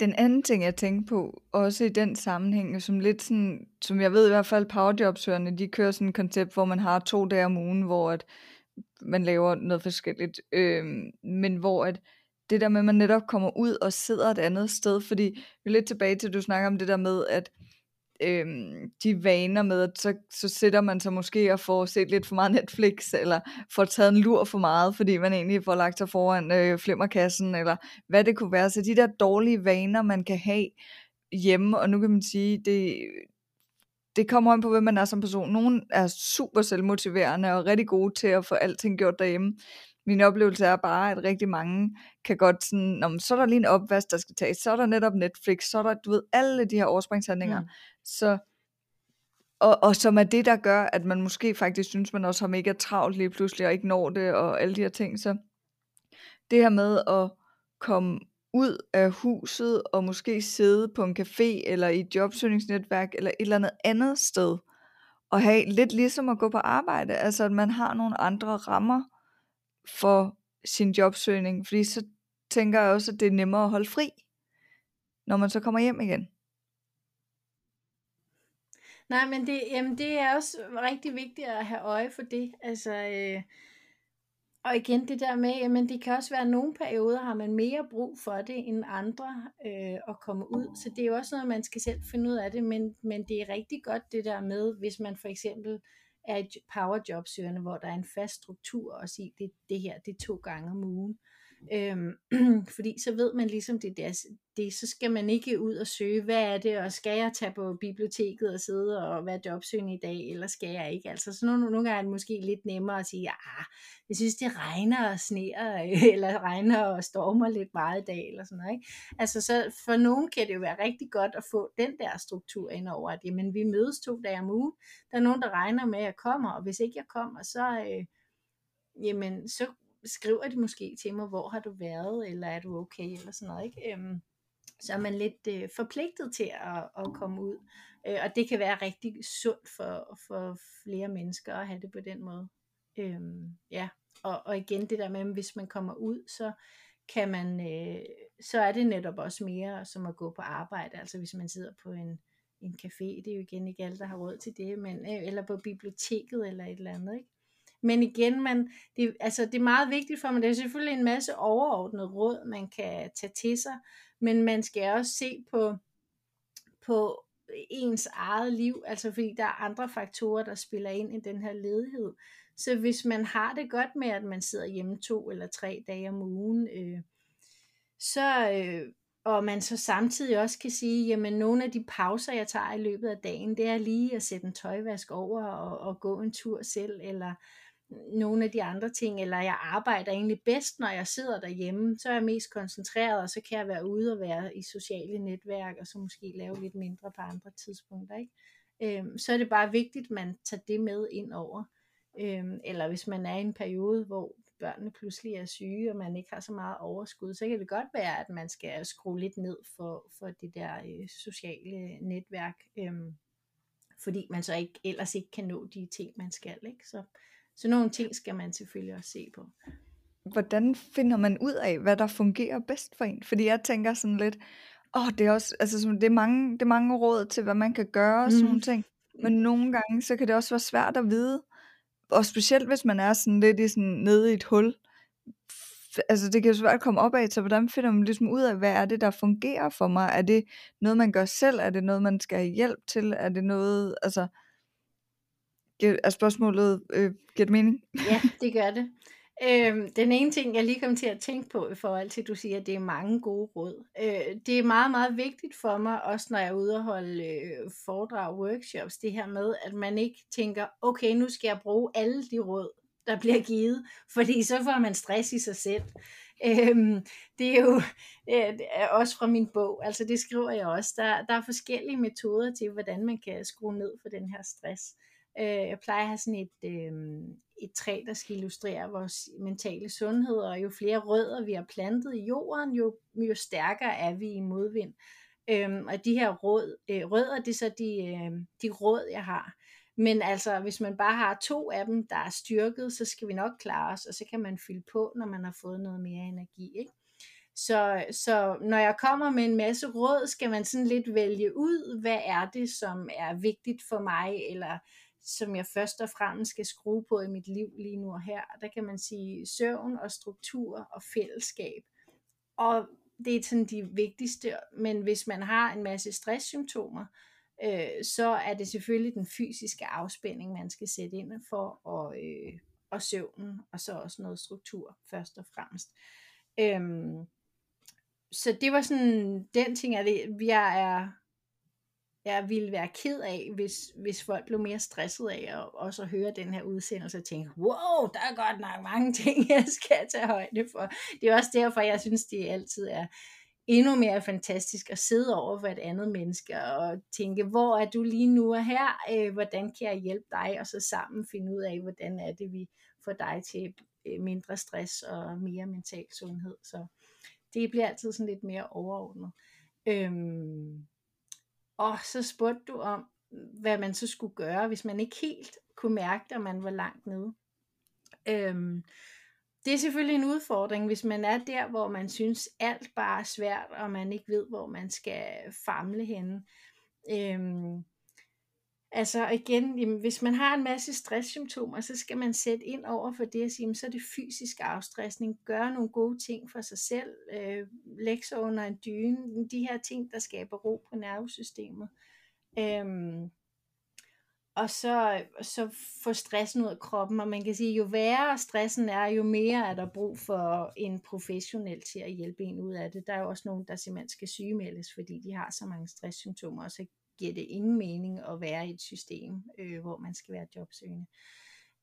Den anden ting, jeg tænker på, også i den sammenhæng, som lidt sådan, som jeg ved i hvert fald, powerjobsøgerne, de kører sådan et koncept, hvor man har to dage om ugen, hvor at man laver noget forskelligt, øh, men hvor at det der med, at man netop kommer ud og sidder et andet sted, fordi vi er lidt tilbage til, at du snakker om det der med, at øhm, de vaner med, at så, så sætter man sig måske og får set lidt for meget [laughs] Netflix, eller får taget en lur for meget, fordi man egentlig får lagt sig foran øh, flimmerkassen, eller hvad det kunne være. Så de der dårlige vaner, man kan have hjemme, og nu kan man sige, det, det kommer an på, hvem man er som person. Nogle er super selvmotiverende og rigtig gode til at få alting gjort derhjemme. Min oplevelse er bare, at rigtig mange kan godt sådan, Nå, så er der lige en opvask, der skal tages, så er der netop Netflix, så er der, du ved, alle de her overspringshandlinger. Mm. Så, og, og som er det, der gør, at man måske faktisk synes, man også har mega travlt lige pludselig, og ikke når det, og alle de her ting. Så det her med at komme ud af huset, og måske sidde på en café, eller i et jobsøgningsnetværk, eller et eller andet andet sted, og have lidt ligesom at gå på arbejde, altså at man har nogle andre rammer for sin jobsøgning, fordi så tænker jeg også, at det er nemmere at holde fri, når man så kommer hjem igen. Nej, men det, jamen, det er også rigtig vigtigt at have øje for det. Altså, øh, og igen det der med, jamen det kan også være, at nogle perioder har man mere brug for det end andre øh, at komme ud. Så det er jo også noget, man skal selv finde ud af det, men, men det er rigtig godt det der med, hvis man for eksempel er et powerjobsøgende, hvor der er en fast struktur og sige, det, det her, det er to gange om ugen. Øhm, [clears throat] fordi så ved man ligesom det der, det, så skal man ikke ud og søge, hvad er det, og skal jeg tage på biblioteket og sidde og være jobsøgende i dag, eller skal jeg ikke? Altså så nogle, nogle gange er det måske lidt nemmere at sige, ah, jeg synes det regner og sneer, [laughs] eller regner og stormer lidt meget i dag, eller sådan noget. Ikke? Altså så for nogen kan det jo være rigtig godt at få den der struktur ind over, at jamen, vi mødes to dage om ugen, der er nogen, der regner med, at jeg kommer, og hvis ikke jeg kommer, så, øh, jamen, så skriver de måske til mig, hvor har du været, eller er du okay, eller sådan noget, ikke? Øhm, så er man lidt øh, forpligtet til at, at komme ud. Øh, og det kan være rigtig sundt for, for flere mennesker at have det på den måde. Øhm, ja, og, og igen det der med, at hvis man kommer ud, så kan man, øh, så er det netop også mere som at gå på arbejde. Altså hvis man sidder på en, en café, det er jo igen ikke alle, der har råd til det, men, øh, eller på biblioteket eller et eller andet, ikke? Men igen, man, det, altså, det er meget vigtigt for mig. Det er selvfølgelig en masse overordnet råd, man kan tage til sig, men man skal også se på, på ens eget liv, altså fordi der er andre faktorer, der spiller ind i den her ledighed. Så hvis man har det godt med, at man sidder hjemme to eller tre dage om ugen, øh, så, øh, og man så samtidig også kan sige, jamen nogle af de pauser, jeg tager i løbet af dagen, det er lige at sætte en tøjvask over og, og gå en tur selv, eller nogle af de andre ting, eller jeg arbejder egentlig bedst, når jeg sidder derhjemme, så er jeg mest koncentreret, og så kan jeg være ude og være i sociale netværk, og så måske lave lidt mindre på andre tidspunkter. Ikke? Øhm, så er det bare vigtigt, at man tager det med ind over. Øhm, eller hvis man er i en periode, hvor børnene pludselig er syge, og man ikke har så meget overskud, så kan det godt være, at man skal skrue lidt ned for, for det der øh, sociale netværk, øhm, fordi man så ikke ellers ikke kan nå de ting, man skal. Ikke? Så, så nogle ting skal man selvfølgelig også se på. Hvordan finder man ud af, hvad der fungerer bedst for en? Fordi jeg tænker sådan lidt, åh, oh, det er også, altså det er mange, det er mange råd til, hvad man kan gøre og sådan mm. nogle ting. Men nogle gange, så kan det også være svært at vide, og specielt hvis man er sådan lidt i sådan, nede i et hul, altså det kan jo svært komme op af, så hvordan finder man ligesom ud af, hvad er det, der fungerer for mig? Er det noget, man gør selv? Er det noget, man skal have hjælp til? Er det noget, altså, er spørgsmålet, øh, giver det mening? ja, [laughs] det gør det. Øhm, den ene ting, jeg lige kom til at tænke på, i forhold til, at du siger, at det er mange gode råd. Øh, det er meget, meget vigtigt for mig, også når jeg er ude og holde øh, foredrag workshops, det her med, at man ikke tænker, okay, nu skal jeg bruge alle de råd, der bliver givet, fordi så får man stress i sig selv. Øhm, det er jo øh, også fra min bog, altså det skriver jeg også. Der, der er forskellige metoder til, hvordan man kan skrue ned for den her stress. Øh, jeg plejer at have sådan et, øh, et træ, der skal illustrere vores mentale sundhed, og jo flere rødder vi har plantet i jorden, jo, jo stærkere er vi i modvind. Øhm, og de her råd, øh, rødder, det er så de, øh, de råd, jeg har. Men altså, hvis man bare har to af dem, der er styrket, så skal vi nok klare os, og så kan man fylde på, når man har fået noget mere energi. Ikke? Så, så når jeg kommer med en masse råd, skal man sådan lidt vælge ud, hvad er det, som er vigtigt for mig, eller som jeg først og fremmest skal skrue på i mit liv lige nu og her. Der kan man sige søvn og struktur og fællesskab. Og det er sådan de vigtigste, men hvis man har en masse stresssymptomer, øh, så er det selvfølgelig den fysiske afspænding, man skal sætte ind for, og, øh, og søvnen, og så også noget struktur først og fremmest. Øhm, så det var sådan den ting, at jeg er jeg ville være ked af, hvis, hvis folk blev mere stresset af at også at høre den her udsendelse og tænke, wow, der er godt nok mange [laughs] ting, jeg skal tage højde for. Det er også derfor, jeg synes, det altid er endnu mere fantastisk at sidde over for et andet menneske og tænke, hvor er du lige nu og her, øh, hvordan kan jeg hjælpe dig, og så sammen finde ud af, hvordan er det, vi får dig til øh, mindre stress og mere mental sundhed. Så det bliver altid sådan lidt mere overordnet. Øhm, og så spurgte du om, hvad man så skulle gøre, hvis man ikke helt kunne mærke, at man var langt nede. Øhm, det er selvfølgelig en udfordring, hvis man er der, hvor man synes, alt bare er svært, og man ikke ved, hvor man skal famle henne. Øhm, altså igen, jamen, hvis man har en masse stresssymptomer, så skal man sætte ind over for det og sige, jamen, så er det fysisk afstressning. Gøre nogle gode ting for sig selv. Øh, lægge sig under en dyne. De her ting, der skaber ro på nervesystemet. Øhm, og så, så få stressen ud af kroppen. Og man kan sige, jo værre stressen er, jo mere er der brug for en professionel til at hjælpe en ud af det. Der er jo også nogen, der simpelthen skal sygemeldes, fordi de har så mange stresssymptomer, og så giver det ingen mening at være i et system, øh, hvor man skal være jobsøgende.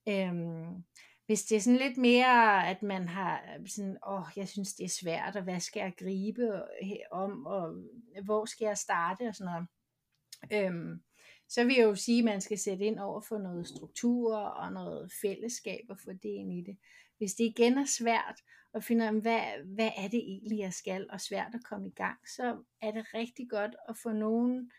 Øhm, hvis det er sådan lidt mere, at man har øh, sådan, åh, jeg synes det er svært, og hvad skal jeg gribe om, og hvor skal jeg starte, og sådan noget. Øhm, så vil jeg jo sige, at man skal sætte ind over for noget struktur og noget fællesskab og få det ind i det. Hvis det igen er svært at finde ud af, hvad, hvad er det egentlig, jeg skal, og svært at komme i gang, så er det rigtig godt at få nogen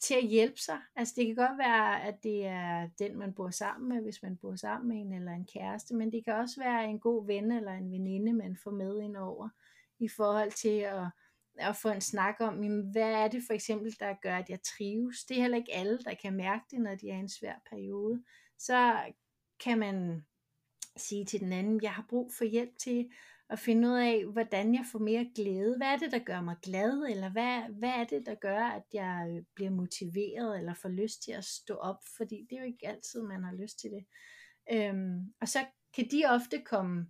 til at hjælpe sig. Altså det kan godt være, at det er den, man bor sammen med, hvis man bor sammen med en eller en kæreste, men det kan også være en god ven eller en veninde, man får med ind over, i forhold til at at få en snak om, jamen, hvad er det for eksempel, der gør, at jeg trives. Det er heller ikke alle, der kan mærke det, når de er i en svær periode. Så kan man sige til den anden, jeg har brug for hjælp til at finde ud af, hvordan jeg får mere glæde. Hvad er det, der gør mig glad? Eller hvad, hvad er det, der gør, at jeg øh, bliver motiveret eller får lyst til at stå op? Fordi det er jo ikke altid, man har lyst til det. Øhm, og så kan de ofte komme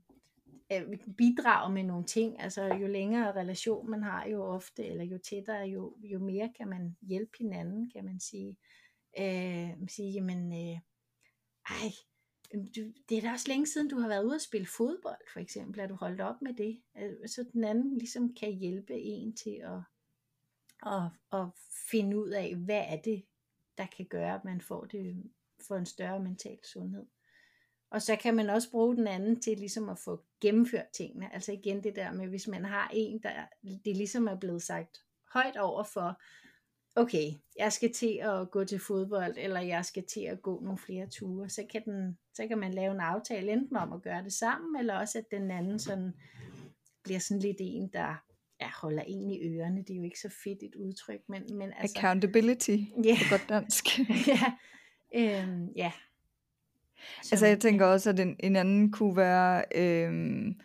øh, bidrage med nogle ting. Altså jo længere relation man har, jo ofte, eller jo tættere, jo, jo mere kan man hjælpe hinanden, kan man sige. Øh, sige, jamen, øh, ej, det er da også længe siden, du har været ude at spille fodbold, for eksempel. Er du holdt op med det? Øh, så den anden ligesom kan hjælpe en til at, at, at finde ud af, hvad er det, der kan gøre, at man får, det, får en større mental sundhed. Og så kan man også bruge den anden til ligesom at få gennemført tingene. Altså igen det der med, hvis man har en, der det ligesom er blevet sagt højt over for, okay, jeg skal til at gå til fodbold, eller jeg skal til at gå nogle flere ture, så kan, den, så kan man lave en aftale enten om at gøre det sammen, eller også at den anden sådan bliver sådan lidt en, der ja, holder en i ørerne. Det er jo ikke så fedt et udtryk, men, men altså... Accountability yeah. på godt dansk. [laughs] ja, øhm, ja. Så, altså jeg tænker også, at en, en anden kunne være... Øhm,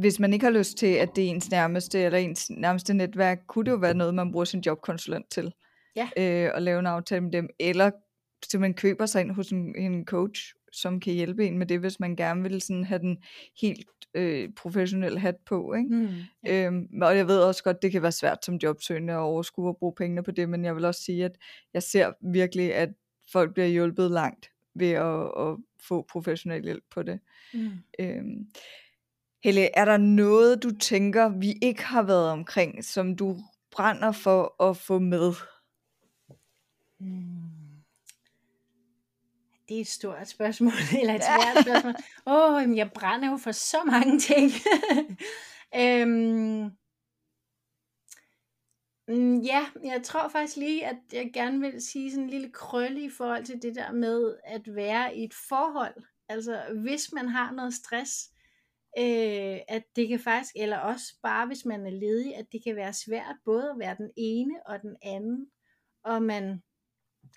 hvis man ikke har lyst til, at det er ens nærmeste eller ens nærmeste netværk, kunne det jo være noget, man bruger sin jobkonsulent til. Ja. Øh, og lave en aftale med dem. Eller man køber sig ind hos en, en coach, som kan hjælpe en med det, hvis man gerne vil sådan have den helt øh, professionelle hat på. Ikke? Mm, ja. øhm, og jeg ved også godt, det kan være svært som jobsøgende at overskue og bruge pengene på det, men jeg vil også sige, at jeg ser virkelig, at folk bliver hjulpet langt ved at, at få professionel hjælp på det. Mm. Øhm, Helle, er der noget, du tænker, vi ikke har været omkring, som du brænder for at få med? Hmm. Det er et stort spørgsmål, [laughs] eller et svært spørgsmål. Åh, oh, jeg brænder jo for så mange [laughs] ting. øhm, mm, ja, jeg tror faktisk lige, at jeg gerne vil sige sådan en lille krølle i forhold til det der med at være i et forhold. Altså, hvis man har noget stress, øh, at det kan faktisk, eller også bare hvis man er ledig, at det kan være svært både at være den ene og den anden, og man,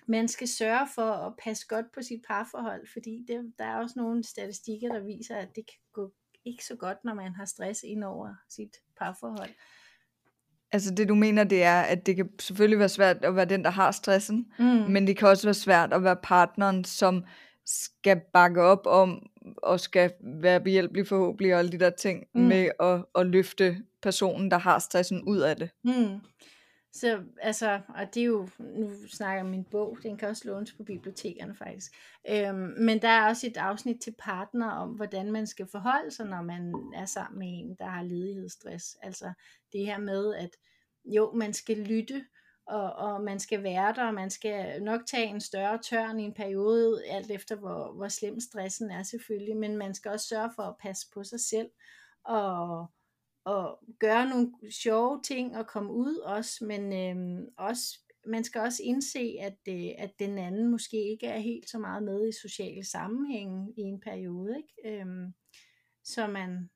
man skal sørge for at passe godt på sit parforhold, fordi det, der er også nogle statistikker, der viser, at det kan gå ikke så godt, når man har stress ind over sit parforhold. Altså det du mener, det er, at det kan selvfølgelig være svært at være den, der har stressen, mm. men det kan også være svært at være partneren, som skal bakke op om og skal være behjælpelig forhåbentlig og alle de der ting mm. med at, at løfte personen, der har stressen ud af det. Mm. Så altså, og det er jo, nu snakker jeg om min bog, den kan også lånes på bibliotekerne faktisk. Øhm, men der er også et afsnit til partner om, hvordan man skal forholde sig, når man er sammen med en, der har ledighedsstress. Altså det her med, at jo, man skal lytte, og, og man skal være der, og man skal nok tage en større tørn i en periode, alt efter hvor, hvor slem stressen er selvfølgelig, men man skal også sørge for at passe på sig selv, og, og gøre nogle sjove ting og komme ud også, men øh, også, man skal også indse, at, øh, at den anden måske ikke er helt så meget med i sociale sammenhænge i en periode, ikke? Øhm, så man,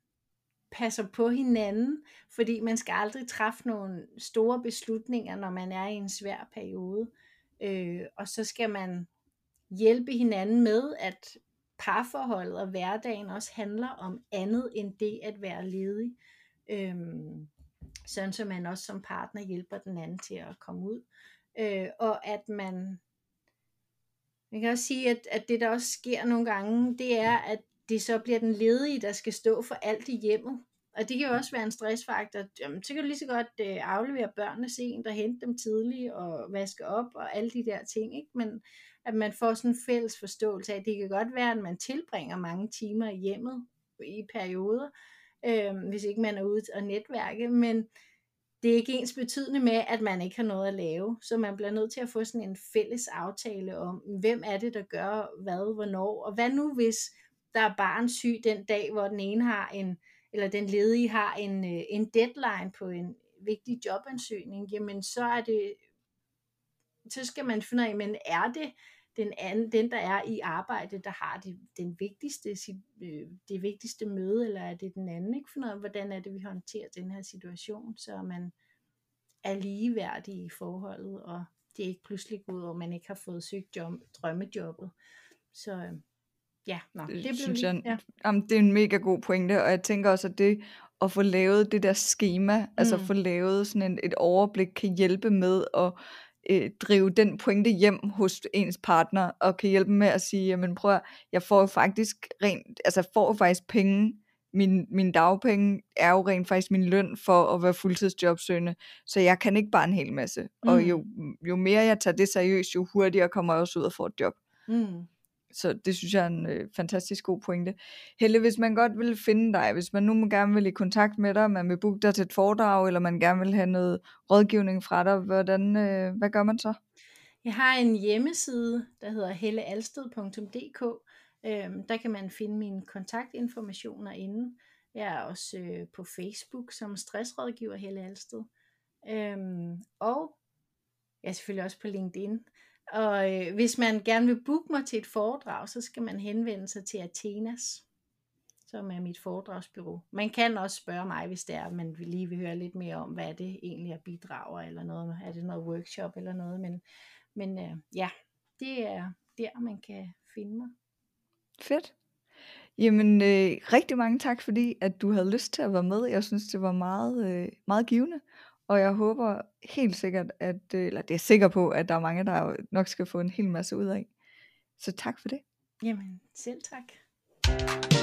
passer på hinanden, fordi man skal aldrig træffe nogle store beslutninger, når man er i en svær periode. Øh, og så skal man hjælpe hinanden med, at parforholdet og hverdagen også handler om andet end det at være ledig. Øh, sådan så man også som partner hjælper den anden til at komme ud. Øh, og at man man kan også sige, at, at det der også sker nogle gange, det er, at det så bliver den ledige, der skal stå for alt i hjemmet. Og det kan jo også være en stressfaktor. Jamen, så kan du lige så godt øh, aflevere børnene sent og hente dem tidligt og vaske op og alle de der ting. Ikke? Men at man får sådan en fælles forståelse af, at det kan godt være, at man tilbringer mange timer i hjemmet i perioder, øh, hvis ikke man er ude og netværke, men det er ikke ens betydende med, at man ikke har noget at lave. Så man bliver nødt til at få sådan en fælles aftale om, hvem er det, der gør hvad, hvornår, og hvad nu hvis der er barn syg den dag, hvor den ene har en, eller den ledige har en, øh, en deadline på en vigtig jobansøgning, jamen så er det, så skal man finde ud af, men er det den, anden, den der er i arbejde, der har det, den vigtigste, øh, det vigtigste møde, eller er det den anden, ikke? Finde ud af, hvordan er det, vi håndterer den her situation, så man er ligeværdig i forholdet, og det er ikke pludselig ud over, man ikke har fået søgt job, drømmejobbet. Så øh, ja, nå, det, det blev synes jeg, ja. jamen, det er en mega god pointe, og jeg tænker også, at det at få lavet det der schema, mm. altså få lavet sådan en, et overblik, kan hjælpe med at øh, drive den pointe hjem hos ens partner, og kan hjælpe med at sige, jamen prøv at, jeg får faktisk rent, altså får faktisk penge, min, min dagpenge er jo rent faktisk min løn for at være fuldtidsjobsøgende, så jeg kan ikke bare en hel masse. Mm. Og jo, jo mere jeg tager det seriøst, jo hurtigere kommer jeg også ud og får et job. Mm så det synes jeg er en øh, fantastisk god pointe. Helle, hvis man godt vil finde dig, hvis man nu gerne vil i kontakt med dig, man vil booke dig til et foredrag, eller man gerne vil have noget rådgivning fra dig, hvordan, øh, hvad gør man så? Jeg har en hjemmeside, der hedder hellealsted.dk. Øhm, der kan man finde mine kontaktinformationer inde. Jeg er også øh, på Facebook som stressrådgiver Helle Alsted. Øhm, og jeg er selvfølgelig også på LinkedIn. Og øh, hvis man gerne vil booke mig til et foredrag, så skal man henvende sig til Athenas, som er mit foredragsbyrå. Man kan også spørge mig, hvis det er, at man lige vil høre lidt mere om, hvad det egentlig er bidrager, eller noget, er det noget workshop eller noget. Men, men øh, ja, det er der, man kan finde mig. Fedt. Jamen, øh, rigtig mange tak, fordi at du havde lyst til at være med. Jeg synes, det var meget, øh, meget givende. Og jeg håber helt sikkert, at, øh, eller det er sikker på, at der er mange, der nok skal få en hel masse ud af. Så tak for det. Jamen, selv tak.